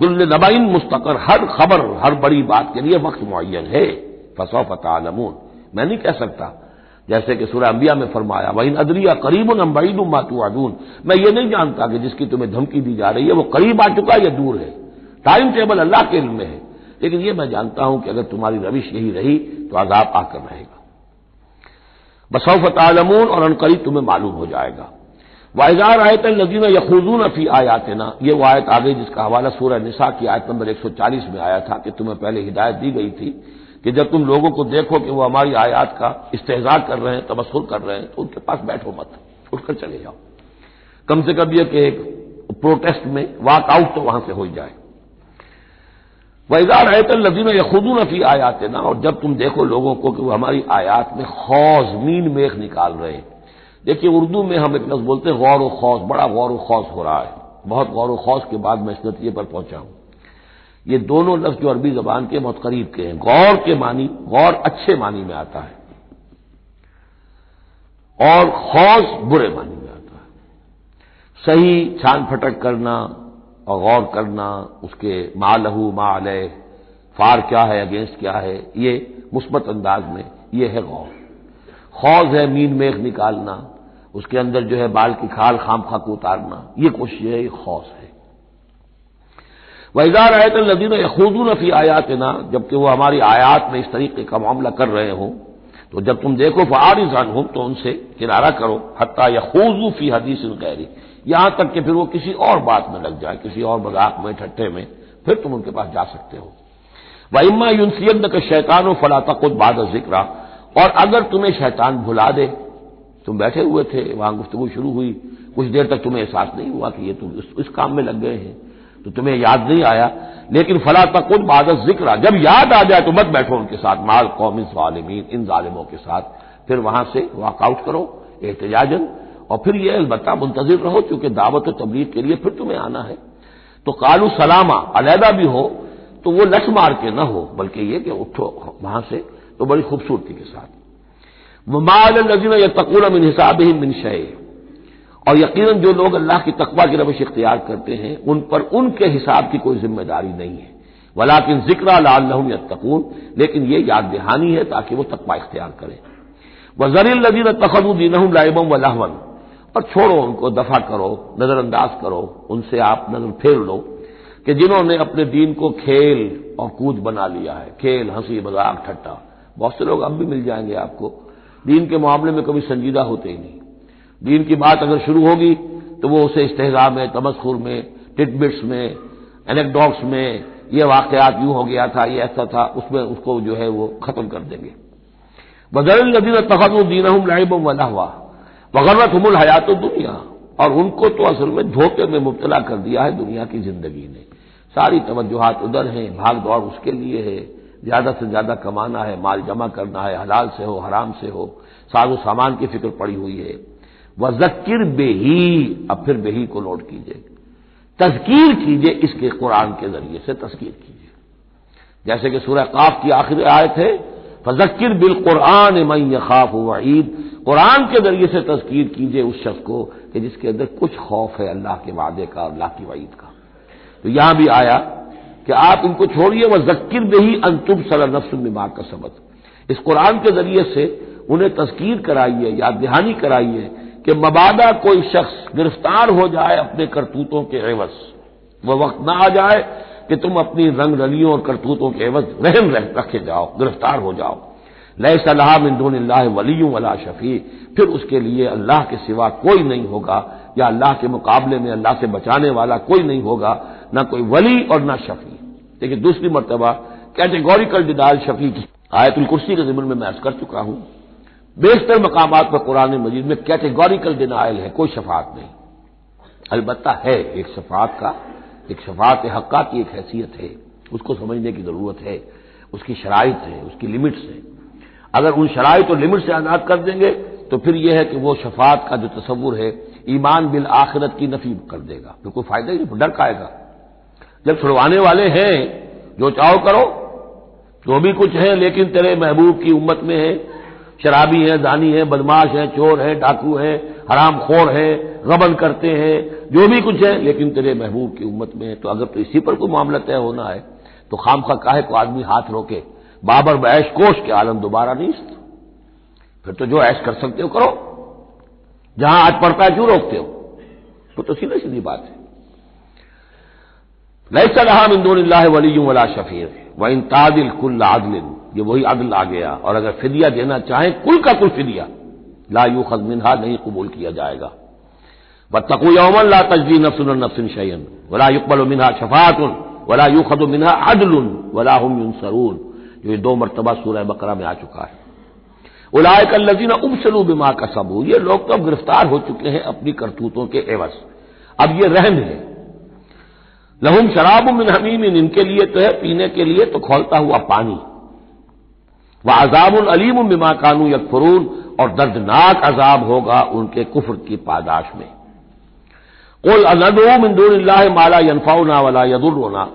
कुल्ल नबाइन मुस्तकर, हर खबर, हर बड़ी बात के लिए वक्त मुन है। फसौ फतालमून मैं नहीं कह सकता, जैसे कि सूर्य अंबिया में फरमाया वही अदरिया करीब नम्बाइन मातू मैं ये नहीं जानता कि जिसकी तुम्हें धमकी दी जा रही है, वो करीब आ चुका या दूर है। टाइम टेबल अल्लाह के इल्म में है। लेकिन ये मैं जानता हूँ कि अगर तुम्हारी रविश यही रही तो आजाब आकर रहेगा। बसौफत आलमून और अनकरीब तुम्हें मालूम हो जाएगा। वायजार आयत नजीन यखूजून फ़ी आयातना। ये वो आयत गई जिसका हवाला सूर्य निशा की आयत नंबर 140 में आया था कि तुम्हें पहले हिदायत दी गई थी कि जब तुम लोगों को देखो कि वो हमारी आयात का इस्तेजा कर रहे हैं तबसुर कर रहे हैं तो उनके पास बैठो मत, उठकर चले जाओ। कम से कम यह कि एक प्रोटेस्ट में वॉकआउट तो वहाँ से हो जाए। वैजार आयतल नजीन यखूदून फ़ी आयात ना और जब तुम देखो लोगों को कि वो हमारी आयात में खौज, मीन मेख निकाल रहे हैं देखिए, उर्दू में हम एक लफ्ज बोलते हैं, गौर खौज बड़ा गौर खौज हो रहा है। बहुत गौर खौज के बाद मैं इस नतीजे पर पहुँचा हूँ। ये दोनों लफ्ज जो अरबी जबान के बहुत करीब के हैं। गौर के मानी, गौर अच्छे मानी में आता है। और खौज बुरे मानी में आता है। सही छान फटक करना और गौर करना, उसके मालहू, माल, फार क्या है, अगेंस्ट क्या है, ये मुस्बत अंदाज में ये है गौर। खौज है मीन मेख निकालना। उसके अंदर जो है बाल की खाल खाम खा को उतारना, ये कोशिश है, ये खौज है। वैजार आयत नदीन यखूदून फ़ी आयात ना जबकि वो हमारी आयात में इस तरीके का मामला कर रहे हो तो जब तुम देखो फारिजान हो तो उनसे किनारा करो हत्या यखूजू फ़ी हदीस गैरी। यहाँ तक कि फिर वो किसी और बात में लग जाए, किसी और मज़ाक में, ठट्ठे में, फिर तुम उनके पास जा सकते हो। वइमा यूनसियन के शैतान फला तकुद बाद जिक्रा, और अगर तुम्हें शैतान भुला दे तुम बैठे हुए थे वहाँ गुफ्तगु शुरू हुई। कुछ देर तक तुम्हें एहसास नहीं हुआ कि ये तुम इस, इस काम में लग गए हैं। तो तुम्हें याद नहीं आया। लेकिन फला तकुद बाद ज़िक्र जब याद आ जाए तो मत बैठो उनके साथ माल कौम ालमीन इन जालिमों के साथ। फिर वहाँ से वॉकआउट करो एहतजाजन और फिर यह अलबत्ता मुंतजिर रहो क्योंकि दावत तबलीग के लिए फिर तुम्हें आना है। तो कालू सलामा अलहदा भी हो तो वो लठ मार के न हो बल्कि ये कि उठो वहाँ से तो बड़ी खूबसूरती के साथ। ममाल या तकून मिन हिसाब ही मिन शय और यकीन जो लोग अल्लाह की तकवा की रविश इख्तियार करते हैं उन पर उनके हिसाब की कोई ज़िम्मेदारी नहीं है वलाकिन ज़िक्र लाहम तकून लेकिन ये याद दहानी है ताकि वो तकवा इख्तियार करें वजरिल नजीन तखदुद्दीन लाइबम वलाहवन और छोड़ो उनको दफ़ा करो नजरअंदाज करो उनसे आप नज़र फेर लो कि जिन्होंने अपने दीन को खेल और कूद बना लिया है खेल हँसी मज़ाक ठट्टा बहुत से लोग अब भी मिल जाएँगे आपको दीन के मामले में कभी संजीदा होते ही नहीं। दीन की बात अगर शुरू होगी तो वो उसे इस्तेजा में, तमस्खुर में टिटबिट्स में एनेक्डॉक्स में, ये वाकयात यूँ हो गया था, ये ऐसा था, उसमें उसको जो है वो खत्म कर देंगे। बदल नदीन तखदुद्दीन लाइब वलावा वगरत हमल हयात दुनिया, और उनको तो असल में धोखे में मुबतला कर दिया है दुनिया की ज़िंदगी ने। सारी तवज्जोहात उधर हैं, भाग दौड़ उसके लिए है। ज़्यादा से ज़्यादा कमाना है, माल जमा करना है, हलाल से हो, हराम से हो, साजो सामान की फ़िक्र पड़ी हुई है। वह बेही, अब फिर बेही को नोट कीजिए। तस्कीर कीजिए इसके कुरान के ज़रिए से तस्कीर कीजिए। जैसे कि सूर्य काफ की आखिरी आयत है फजक्र बिल कुरान मई खाफ वईद। कुरान के ज़रिए से तस्कीर कीजिए उस शख्स को कि जिसके अंदर कुछ खौफ है अल्लाह के वादे का, अल्लाह की वईद का। तो यहाँ भी आया कि आप इनको छोड़िए, वह जक्र में ही अंतुम सर नफ्स दिमाग का सबक। इस कुरान के ज़रिए से उन्हें तस्कीर कराइए, याद दहानी कराइए कि मबादा कोई शख्स गिरफ़्तार हो जाए अपने करतूतों के एवज। वह वक्त ना आ जाए कि तुम अपनी रंग रलियों और करतूतों के एवज रहन रह, रखे जाओ, गिरफ़्तार हो जाओ। लय सलाह मिंदून वली वला शफी। फिर उसके लिए अल्लाह के सिवा कोई नहीं होगा, या अल्लाह के मुकाबले में अल्लाह से बचाने वाला कोई नहीं होगा, ना कोई वली और ना शफी। लेकिन दूसरी मरतबा कैटेगोरिकल डिनाल शफी की आयतुल कुर्सी के जिम्मन में मैं कर चुका हूँ, बेशतर मकाम पर कुरान मजीद में कैटेगोरिकल डिनाइल है, कोई शफात नहीं। अलबत्ता है, एक शफात का, एक शफात हक्का की एक हैसियत है। उसको समझने की ज़रूरत है, उसकी शराइ है, उसकी लिमिट्स है। अगर उन शराइ और लिमिट से आज़ाद कर देंगे तो फिर यह है कि वो शफात का जो तस्वुर है, ईमान बिल आखिरत की नफी कर देगा। फिर कोई फ़ायदा ही नहीं डर खाएगा जब छुड़वाने वाले हैं, जो चाहो करो। जो भी कुछ है, लेकिन तेरे महबूब की उम्मत में है। शराबी है, दानी है, बदमाश है, चोर है, डाकू है हराम खोर है, गबन करते हैं, जो भी कुछ है, लेकिन तेरे महबूब की उम्मत में है। तो अगर तो इसी पर कोई मामला तय होना है तो खाम खा काहे को आदमी हाथ रोके? बाबर बैश कोश के आलम दोबारा नहीं फिर तो जो ऐश कर सकते हो, करो। जहाँ आज पड़ता है, क्यों रोकते हो? वो तो सीधे सीधी बात है। लैसा रहा मिंदून वली वला शफीर। व इन तादिल कुल आदलिन। ये वही अदल आ गया। और अगर फिदिया देना चाहें, कुल का कुल फिदिया। ला यू खजमिनहा नहीं कबूल किया जाएगा। व तकू यौमन ला तजदी नफसन नफसिन शयन वला युकबल मिनहा शफातुन। वला यू खद मिनहा अदलुन। वला हम युनसरून। जो ये दो मरतबा सूरह बकरा में आ चुका है। उलायक लजीना उबसलू बिमा का सबू ये लोग तो गिरफ़्तार हो चुके हैं अपनी करतूतों के एवज। अब ये रहन है। लहुम शराब मिन हमीम इनके लिए तो है, पीने के लिए तो खोलता हुआ पानी। वह अजाबुल अलीम बिमा कानू यकफरून, और दर्दनाक अजाब होगा उनके कुफर की पादाश में। कुल मिंदून माला यनफाउना वाला यदुर्रोना।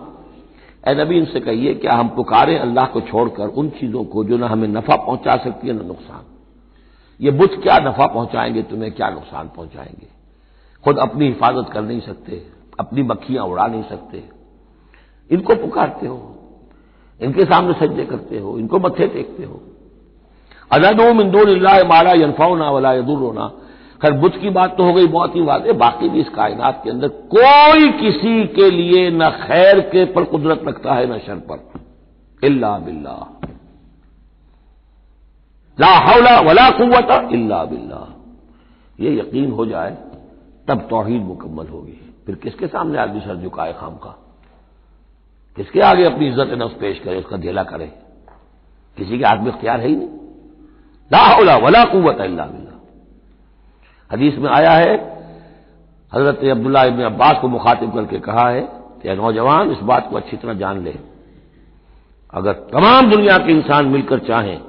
ए नबी, इनसे कहिए, क्या हम पुकारें अल्लाह को छोड़कर उन चीज़ों को जो ना हमें नफा पहुँचा सकती है, ना नुकसान? ये बुत क्या नफा पहुंचाएँगे, तुम्हें क्या नुकसान पहुंचाएँगे? खुद अपनी हिफाजत कर नहीं सकते। अपनी मक्खियाँ उड़ा नहीं सकते। इनको पुकारते हो, इनके सामने सज्जे करते हो, इनको मत्थे टेकते हो। अनदो मिंदोन मारा यनफाउना वला यदुर्रोना खैर, बुद्ध की बात तो हो गई बहुत ही बात है, बाकी भी इस कायनात के अंदर कोई किसी के लिए न खैर के पर कुदरत रखता है, न शर पर। इल्ला बिल्ला ला हौला वला कुत इल्ला बिल्ला ये यकीन हो जाए, तब तोहीद मुकम्मल होगी। फिर किसके सामने आदमी सर झुकाए खाम का? किसके आगे अपनी इज़्ज़त नफ्स पेश करे, उसका धेला करे? किसी के आदमी इख्तियार है ही नहीं। ला वला कुत हदीस में आया है, हज़रत अब्दुल्ला इबन अब्बास को मुखातिब करके कहा है कि नौजवान, इस बात को अच्छी तरह जान ले। अगर तमाम दुनिया के इंसान मिलकर चाहें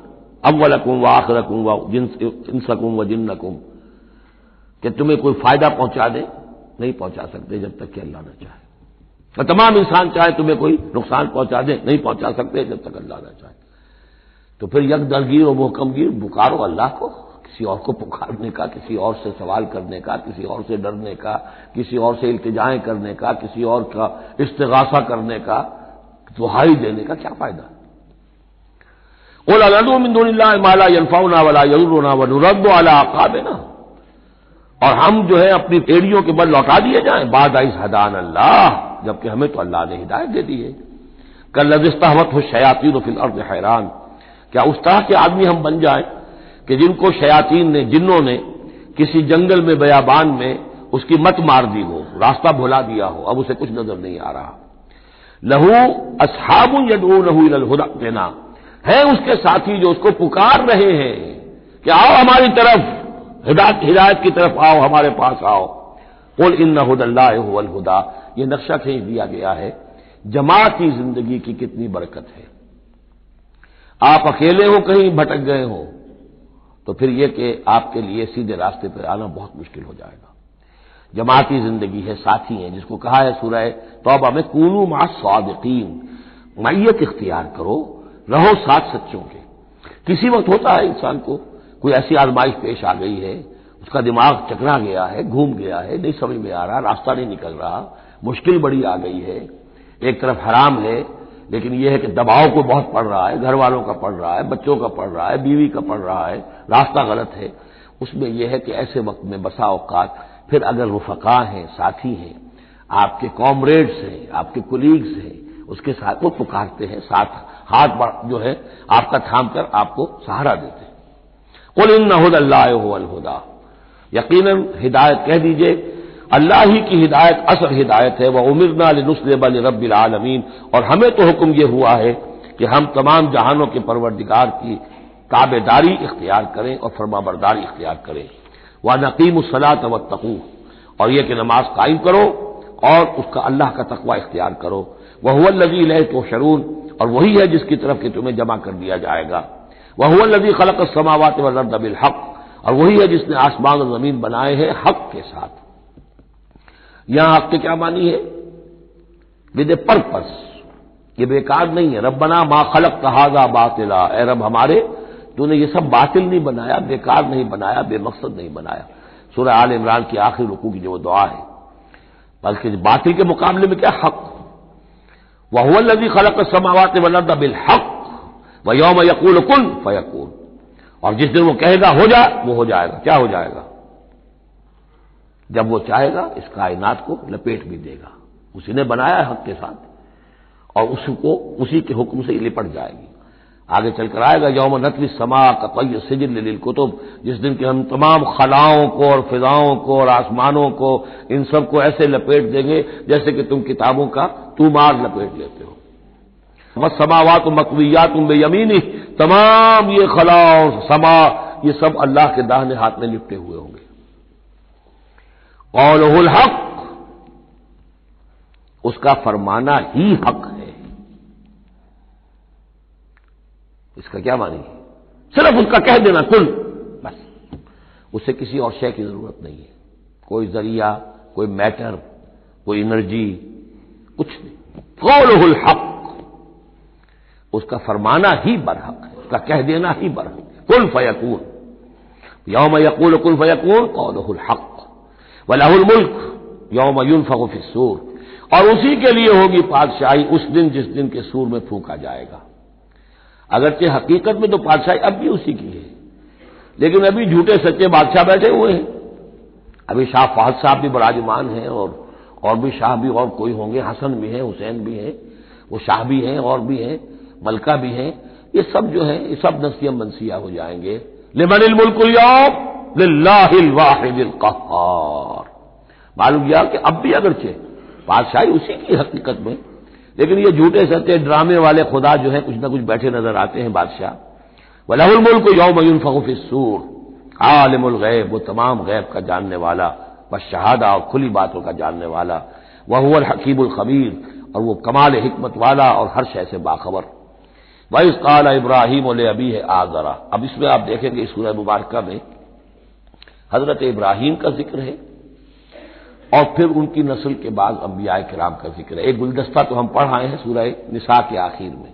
अव्वल रकूं व आखिर रकूं व इंसकुम व जिन्नकुम, कि तुम्हें कोई फ़ायदा पहुँचा दे नहीं पहुँचा सकते जब तक कि अल्लाह न चाहे। तमाम इंसान चाहे तुम्हें कोई नुकसान पहुँचा दे, नहीं पहुँचा सकते जब तक अल्लाह न चाहे। तो फिर यक दलगीर और मुहकमगीर बुकारो अल्लाह को, किसी और को पुकारने का, किसी और से सवाल करने का, किसी और से डरने का, किसी और से इल्तजाएँ करने का, किसी और का इस्तगासा करने का, दुहाई देने का क्या फ़ायदा? माला यनफाउना वाला यरूना व नुरद वाला ना और हम जो है अपनी एड़ियों के बल लौटा दिए जाएँ। बाद आई हदान अल्लाह, जबकि हमें तो अल्लाह ने हिदायत दे दी है। कल लजिस्तावत हो शयाती फिल अर्द हैरान। क्या उस तरह के आदमी हम बन जाए कि जिनको शयातीन ने जिन्नों ने किसी जंगल में, बयाबान में उसकी मत मार दी हो, रास्ता भुला दिया हो, अब उसे कुछ नज़र नहीं आ रहा। लहू असहाबु यदू लहू देना। है उसके साथी जो उसको पुकार रहे हैं कि आओ हमारी तरफ़। हिदायत हिदायत की तरफ़ आओ, हमारे पास आओ। कुल इन हुदा। ये नक्शा खींच दिया गया है, जमाती ज़िंदगी की कितनी बरकत है। आप अकेले हो, कहीं भटक गए हो तो फिर यह कि आपके लिए सीधे रास्ते पर आना बहुत मुश्किल हो जाएगा। जमाती ज़िंदगी है, साथी है, जिसको कहा है सुरह तोबा में, कूनू मा स्वादीन मैयत इख्तियार करो, रहो साथ सच्चों के। किसी वक्त होता है इंसान को कोई ऐसी आजमाइश पेश आ गई है, उसका दिमाग चकरा गया है, घूम गया है, नहीं समझ में आ रहा, रास्ता नहीं निकल रहा, मुश्किल बड़ी आ गई है। एक तरफ़ हराम है, लेकिन यह है कि दबाव को बहुत पड़ रहा है घर वालों का पड़ रहा है, बच्चों का पड़ रहा है, बीवी का पड़ रहा है, रास्ता गलत है। उसमें यह है कि ऐसे वक्त में बसा औकात, फिर अगर रुफका हैं, साथी हैं, आपके कॉमरेड्स हैं, आपके कुलीग्स हैं, उसके साथ वो पुकारते हैं, साथ हाथ जो है, आपका थाम कर आपको सहारा देते हैं। कुल इन नहुदा यकीन हिदायत कह दीजिए अल्लाह ही की हिदायत असल हिदायत है वह उमिरना नुसल रबिल आलमीन और हमें तो हुक्म यह हुआ है कि हम तमाम जहानों के परवरदिगार की ताबेदारी इख्तियार करें और फरमाबरदारी इख्तियार करें वह नकीम सलात व तकू और यह कि नमाज़ कायम करो और उसका अल्लाह का तकवा इख्तियार करो वह हुआ लजी लह तो शरून और वही है जिसकी तरफ़ कि तुम्हें जमा कर दिया जाएगा वह लजी खलक समावत वबिल हक और वही है जिसने आसमान और ज़मीन बनाए हैं हक के साथ। यहाँ हक के क्या मानी है? With a purpose. ये बेकार नहीं है। रब बना मा खलक तहाजा बातिला। ए रब हमारे, तूने ये सब बातिल नहीं बनाया, बेकार नहीं बनाया, बेमकसद नहीं बनाया। सूर्य आल इमरान की आखिरी रुकू की जो दुआ है। बल्कि बातिल के मुकाबले में क्या हक? वह लजी खलक समावत वलद बिल हक व यौम यकूल कुल फयकूल। और जिस दिन वो कहेगा, हो जा, वो हो जाएगा। क्या हो जाएगा? जब वो चाहेगा, इस कायनात को लपेट भी देगा। उसी ने बनाया है हक के साथ। और उसको, उसी के हुक्म से लिपट जाएगी। आगे चलकर आएगा, यौम नतवी समा का तय सिजिल कुतुब। जिस दिन के हम तमाम खलाओं को और फिजाओं को और आसमानों को, इन सबको ऐसे लपेट देंगे, जैसे कि तुम किताबों का तुमार लपेट लेते हो। बस समावात मकवियात तुम बेयमीनी। तमाम ये खला समा, ये सब अल्लाह के दाहने हाथ में लिपटे हुए होंगे। कौलहुल हक, उसका फरमाना ही हक है। इसका क्या मानी? सिर्फ़ उसका कह देना, कुल, बस। उसे किसी और शय की ज़रूरत नहीं है। कोई ज़रिया, कोई मैटर, कोई एनर्जी, कुछ नहीं। कौलहुल हक उसका फरमाना ही बरहक है, उसका कह देना ही बरहक कुल फयकून। यौम यकूल कुल फयकून, कौलहुल हक। वलाहुल मुल्क, यौम यून फगफिसूर और उसी के लिए होगी पातशाही उस दिन जिस दिन के सूर में फूका जाएगा। अगरचे हकीकत में तो पातशाही अब भी उसी की है। लेकिन अभी झूठे सच्चे बादशाह बैठे हुए हैं। अभी शाह फहद साहब भी बराजमान हैं और और भी शाह भी और कोई होंगे, हसन भी हैं, हुसैन भी हैं, वो शाह भी हैं, और भी हैं। मलका भी हैं, ये सब जो है, ये सब नसियम मनसिया हो जाएँगे। लिमन मुल्कुल मालूम किया कि अब भी अगरचे बादशाही उसी की हकीकत में, लेकिन ये झूठे सत्य ड्रामे वाले खुदा जो है, कुछ ना कुछ बैठे नज़र आते हैं बादशाह। वलाहुल मुल्क यौम फगूफिसूर आलमुल गैब, वो तमाम गैब का जानने वाला, बस शहादा और खुली बातों का जानने वाला। वह हकीबुल खबीर और वो कमाल हिकमत वाला और हर शय से बाखबर। वही काला इब्राहिम अभी है आजरा अब इसमें आप देखेंगे इस सूरह मुबारक में हज़रत इब्राहिम का ज़िक्र है और फिर उनकी नस्ल के बाद अम्बिया कराम का ज़िक्र है। एक गुलदस्ता तो हम पढ़ आए हैं सूरह निसा के आखिर में।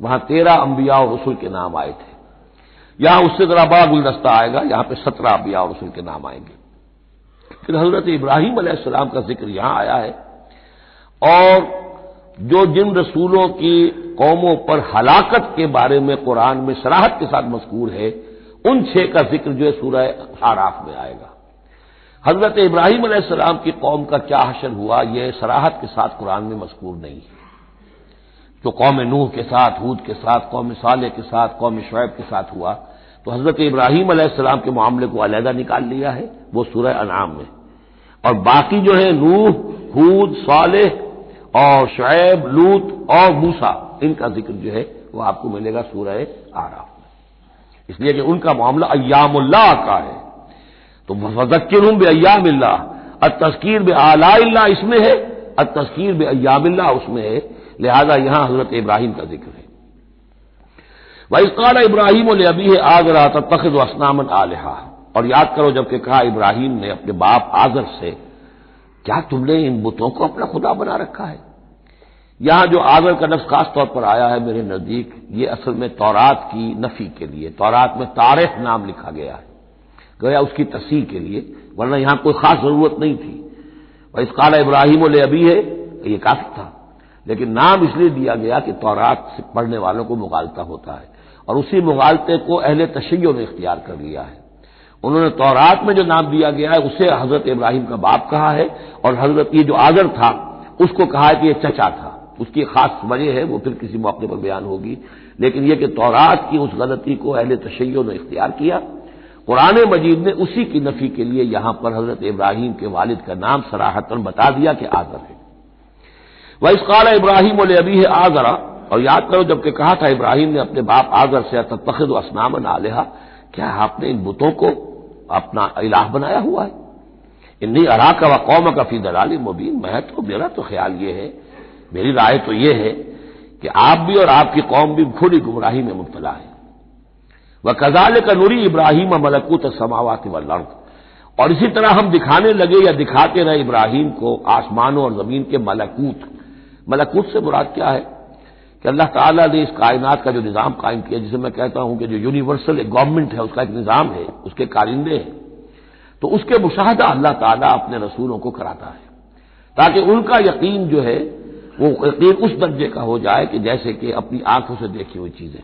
वहाँ तेरह अंबिया और रसुल के नाम आए थे। यहाँ उससे जरा बड़ा गुलदस्ता आएगा, यहाँ पे सत्रह अंबिया और रसुल के नाम आएँगे। फिर हज़रत इब्राहिम का ज़िक्र यहाँ आया है। और जो जिन रसूलों की कौमों पर हलाकत के बारे में कुरान में सराहत के साथ मजकूर है, उन छह का ज़िक्र जो है सूरह आराफ में आएगा। हज़रत इब्राहिम सलाम की कौम का क्या हशर हुआ, यह सराहत के साथ कुरान में मजकूर नहीं है। जो कौम नूह के साथ, हूद के साथ, कौम साले के साथ, कौम शुएब के साथ हुआ तो हज़रत इब्राहिम सलाम के मामले को अलहदा निकाल लिया है, वो सूरह अनाम में। और बाकी जो है नूह, हूद साले और शुएब लूत और मूसा, इनका ज़िक्र जो है, वो आपको मिलेगा सूरह आराफ इसलिए कि उनका मामला अयामुल्लाह का है। तो फजक्र बे अयामिल्ला अ तस्कीर बे आला इसमें है अ तस्कीर बे अयामिल्ला उसमें है। लिहाजा यहाँ हज़रत इब्राहिम का ज़िक्र है। वही काला इब्राहिम है आग रहा था तखद असनामन आलिहा। और याद करो, जबकि कहा इब्राहिम ने अपने बाप आजर से, क्या तुमने इन बुतों को अपना खुदा बना रखा है? यहाँ जो आगर का लफ्ज खास तौर पर आया है मेरे नज़दीक, ये असल में तौरात की नफी के लिए, तौरात में तारीफ़ नाम लिखा गया है, गया उसकी तसी के लिए, वरना यहाँ कोई खास ज़रूरत नहीं थी। और इस काला इब्राहिम अभी है, ये काफ़ी था। लेकिन नाम इसलिए दिया गया कि तौरात से पढ़ने वालों को मुगालता होता है, और उसी मुगालते को अहले तशैयों ने इख्तियार कर लिया है। उन्होंने तौरात में जो नाम दिया गया है, उसे हज़रत इब्राहिम का बाप कहा है, और हज़रत ये जो आगर था, उसको कहा है कि यह चचा था। उसकी खास वजह है, वो फिर किसी मौके पर बयान होगी। लेकिन यह कि तौरात की उस गलती को अहल तशैयों ने इख्तियार किया, कुरान मजीद ने उसी की नफी के लिए यहाँ पर हज़रत इब्राहिम के वालिद का नाम सराहतन बता दिया कि आजर है। वह इस काला इब्राहिम अभी है आजरा, और याद करो जबकि कहा था इब्राहिम ने अपने बाप आजर से तखद असनाम आलिहा, क्या आपने इन बुतों को अपना इलाह बनाया हुआ है? इन्नी अरा का व कौम का फ़ी दलाली मुबीन मैं तो मेरा तो ख्याल ये है मेरी राय तो ये है कि आप भी और आपकी कौम भी खुली गुमराही में मुबतला है। वह कजाल का नूरी इब्राहिम मलकूत समावत व लड़ और इसी तरह हम दिखाने लगे या दिखाते रहे इब्राहिम को आसमानों और ज़मीन के मलकूत। मलकूत से मुराद क्या है? कि अल्लाह ताला ने इस कायनात का जो निज़ाम कायम किया, जिसे मैं कहता हूँ कि जो यूनिवर्सल एक गवर्नमेंट है, उसका एक निज़ाम है, उसके कारिंदे हैं। तो उसके मुशाहदा अल्लाह ताला अपने रसूलों को कराता है। ताकि उनका यकीन जो है वो यकीन उस दर्जे का हो जाए कि जैसे कि अपनी आँखों से देखी हुई चीज़ें।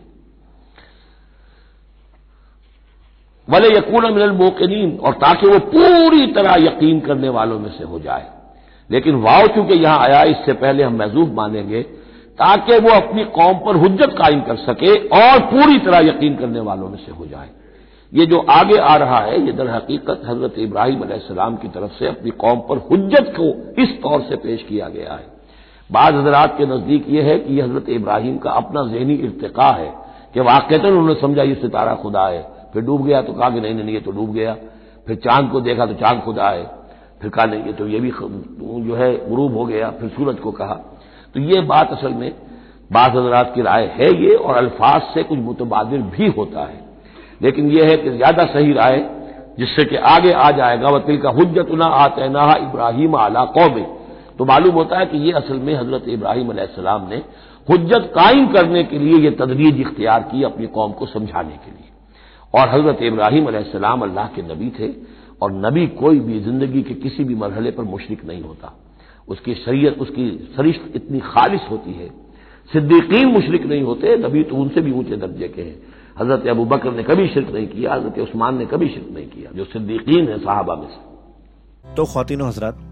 भले यकून मिनल मोकिन और ताकि वो पूरी तरह यकीन करने वालों में से हो जाए। लेकिन वाव चूँकि यहाँ आया, इससे पहले हम महजूब मानेंगे, ताकि वो अपनी कौम पर हुज्जत कायम कर सके और पूरी तरह यकीन करने वालों में से हो जाए। ये जो आगे आ रहा है, ये दर हकीकत हज़रत इब्राहिम की तरफ़ से अपनी कौम पर हुज्जत को इस तौर से पेश किया गया है। बाद हजरात के नज़दीक ये है कि यह हज़रत इब्राहिम का अपना जहनी इर्तका है कि वाकता उन्होंने समझा ये सितारा खुदा है। फिर डूब गया तो कहा कि नहीं नहीं ये तो डूब गया। फिर चाँद को देखा तो चाँद खुदा है। फिर कहा, नहीं, ये तो ये भी जो है गुरूब हो गया। फिर सूरज को कहा। तो ये बात असल में बाज हजरात की राय है ये और अल्फाज से कुछ मुतबादिल भी होता है। लेकिन यह है कि ज़्यादा सही राय, जिससे कि आगे आ जाएगा, वह तिल का हुज्जतना आतना इब्राहिम आला कौमे। तो मालूम होता है कि यह असल में हज़रत इब्राहिम सलाम ने हुज्जत कायम करने के लिए यह तदरीज इख्तियार की अपनी कौम को समझाने के लिए। और हज़रत इब्राहिम सलाम अल्लाह के नबी थे और नबी कोई भी ज़िंदगी के किसी भी मरहले पर मुशरक नहीं होता। उसकी शरीयत, उसकी सरिश्त इतनी खालिश होती है। सिद्दीकीन मुशरक नहीं होते, नबी तो उनसे भी ऊँचे दर्जे के हैं। हज़रत अबू बकर ने कभी शिरक नहीं किया, हज़रत उस्मान ने कभी शिरक नहीं किया, जो सिद्दीकीन है, साहबा में से। तो खातिन हजरात